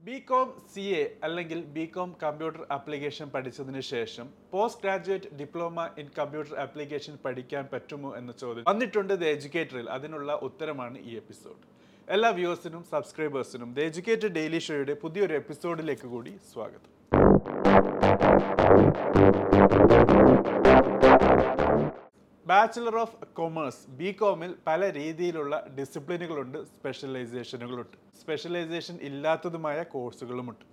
B com C A അല്ലെങ്കിൽ B com computer application പഠിച്ചതിന് ശേഷം post graduate diploma in computer application പഠിക്കാൻ പറ്റുമോ എന്ന ചോദ്യം വന്നിട്ടുണ്ട് ദ എഡ്യൂക്കേറ്ററിൽ അതിനുള്ള ഉത്തരമാണ് ഈ എപ്പിസോഡ് എല്ലാ വ്യൂവേഴ്സിനും സബ്സ്ക്രൈബേഴ്സിനും ദ എഡ്യൂക്കേറ്റഡ് ഡെയിലി ഷോയുടെ പുതിയൊരു എപ്പിസോഡിലേക്ക് കൂടി സ്വാഗതം. ബാച്ചിലർ ഓഫ് കൊമേഴ്സ് ബി കോമിൽ പല രീതിയിലുള്ള ഡിസിപ്ലിനുകളുണ്ട് സ്പെഷ്യലൈസേഷനുകളുണ്ട് സ്പെഷ്യലൈസേഷൻ ഇല്ലാത്തതുമായ കോഴ്സുകളുമുണ്ട്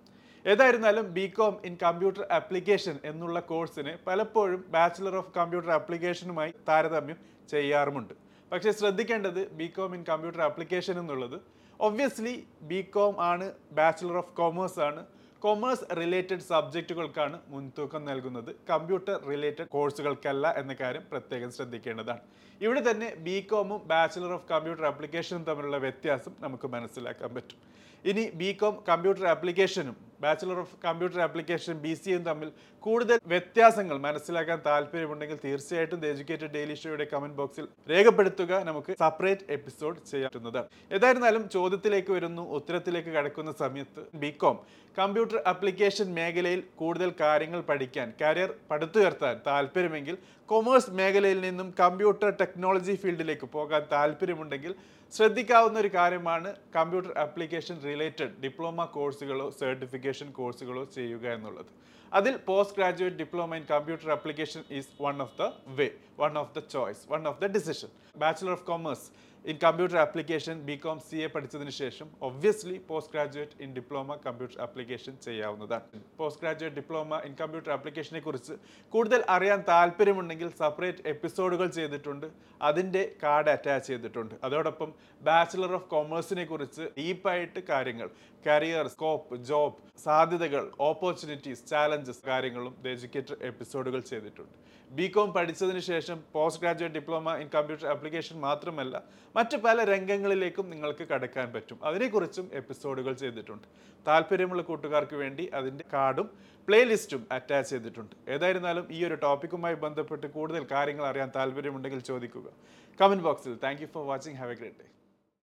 ഏതായിരുന്നാലും B com in computer application എന്നുള്ള കോഴ്സിനെ പലപ്പോഴും ബാച്ചിലർ ഓഫ് കമ്പ്യൂട്ടർ ആപ്ലിക്കേഷനുമായി താരതമ്യം ചെയ്യാറുമുണ്ട്. പക്ഷേ ശ്രദ്ധിക്കേണ്ടത് B com in computer application എന്നുള്ളത് ഒബ്വിയസ്ലി ബി കോം ആണ് ബാച്ചിലർ ഓഫ് കോമേഴ്സ് ആണ്. കൊമേഴ്സ് റിലേറ്റഡ് സബ്ജക്റ്റുകൾക്കാണ് മുൻതൂക്കം നൽകുന്നത്. കമ്പ്യൂട്ടർ റിലേറ്റഡ് കോഴ്സുകൾക്കല്ല എന്ന കാര്യം പ്രത്യേകം ശ്രദ്ധിക്കേണ്ടതാണ്. ഇവിടെ തന്നെ ബി കോമും ബാച്ചിലർ ഓഫ് കമ്പ്യൂട്ടർ ആപ്ലിക്കേഷനും തമ്മിലുള്ള വ്യത്യാസം നമുക്ക് മനസ്സിലാക്കാൻ പറ്റും. ഇനി ബി കോം കമ്പ്യൂട്ടർ ആപ്ലിക്കേഷനും bachelor of computer application B C M തമ്മിൽ കൂടുതൽ വ്യത്യാസങ്ങൾ മനസ്സിലാക്കാൻ താല്പര്യമുണ്ടെങ്കിൽ തീർച്ചയായിട്ടും ദ എഡ്യൂക്കേറ്റഡ് ഡെയിലി ഷോയുടെ കമന്റ് ബോക്സിൽ രേഖപ്പെടുത്തുക. നമുക്ക് സെപ്പറേറ്റ് എപ്പിസോഡ് ചെയ്യാറുന്നത് ഏതായിരുന്നാലും ചോദ്യത്തിലേക്ക് വരുന്നു ഉത്തരത്തിലേക്ക് കടക്കുന്ന സമയത്ത് ബികോം കമ്പ്യൂട്ടർ ആപ്ലിക്കേഷൻ മേഖലയിൽ കൂടുതൽ കാര്യങ്ങൾ പഠിക്കാൻ കരിയർ പടുത്തുയർത്താൻ താല്പര്യമെങ്കിൽ കൊമേഴ്സ് മേഖലയിൽ നിന്നും കമ്പ്യൂട്ടർ ടെക്നോളജി ഫീൽഡിലേക്ക് പോകാൻ താല്പര്യമുണ്ടെങ്കിൽ ശ്രദ്ധിക്കാവുന്ന ഒരു കാര്യമാണ് കമ്പ്യൂട്ടർ ആപ്ലിക്കേഷൻ റിലേറ്റഡ് ഡിപ്ലോമ കോഴ്സുകളോ സർട്ടിഫിക്കേഷൻ കോഴ്സുകളോ ചെയ്യുക എന്നുള്ളത്. അതിൽ post graduate diploma in computer application is one of the way one of the choice one of the decision bachelor of commerce in computer application B com C A പഠിച്ചതിന് ശേഷം obviously post graduate in diploma computer application ചെയ്യാവുന്നതാണ്. Post graduate diploma in computer ആപ്ലിക്കേഷനെ കുറിച്ച് കൂടുതൽ അറിയാൻ താല്പര്യമുണ്ടെങ്കിൽ separate എപ്പിസോഡുകൾ ചെയ്തിട്ടുണ്ട്. അതിന്റെ കാർഡ് അറ്റാച്ച് ചെയ്തിട്ടുണ്ട്. അതോടൊപ്പം ബാച്ചിലർ ഓഫ് കൊമേഴ്സിനെ കുറിച്ച് ഡീപ്പായിട്ട് കാര്യങ്ങൾ കരിയർ സ്കോപ്പ് ജോബ് സാധ്യതകൾ ഓപ്പർച്യൂണിറ്റീസ് ചാലഞ്ചസ് കാര്യങ്ങളും ദ എഡ്യൂക്കേറ്റർ എപ്പിസോഡുകൾ ചെയ്തിട്ടുണ്ട്. ബി കോം പഠിച്ചതിന് ശേഷം post graduate diploma in computer application മാത്രമല്ല മറ്റ് പല രംഗങ്ങളിലേക്കും നിങ്ങൾക്ക് കടക്കാൻ പറ്റും. അതിനെക്കുറിച്ചും എപ്പിസോഡുകൾ ചെയ്തിട്ടുണ്ട്. താല്പര്യമുള്ള കൂട്ടുകാർക്ക് വേണ്ടി അതിന്റെ കാർഡും പ്ലേലിസ്റ്റും അറ്റാച്ച് ചെയ്തിട്ടുണ്ട്. ഏതായിരുന്നാലും ഈ ഒരു ടോപ്പിക്കുമായി ബന്ധപ്പെട്ട് കൂടുതൽ കാര്യങ്ങൾ അറിയാൻ താല്പര്യമുണ്ടെങ്കിൽ ചോദിക്കുക. കമന്റ് ബോക്സിൽ. Thank for watching. Have a great day.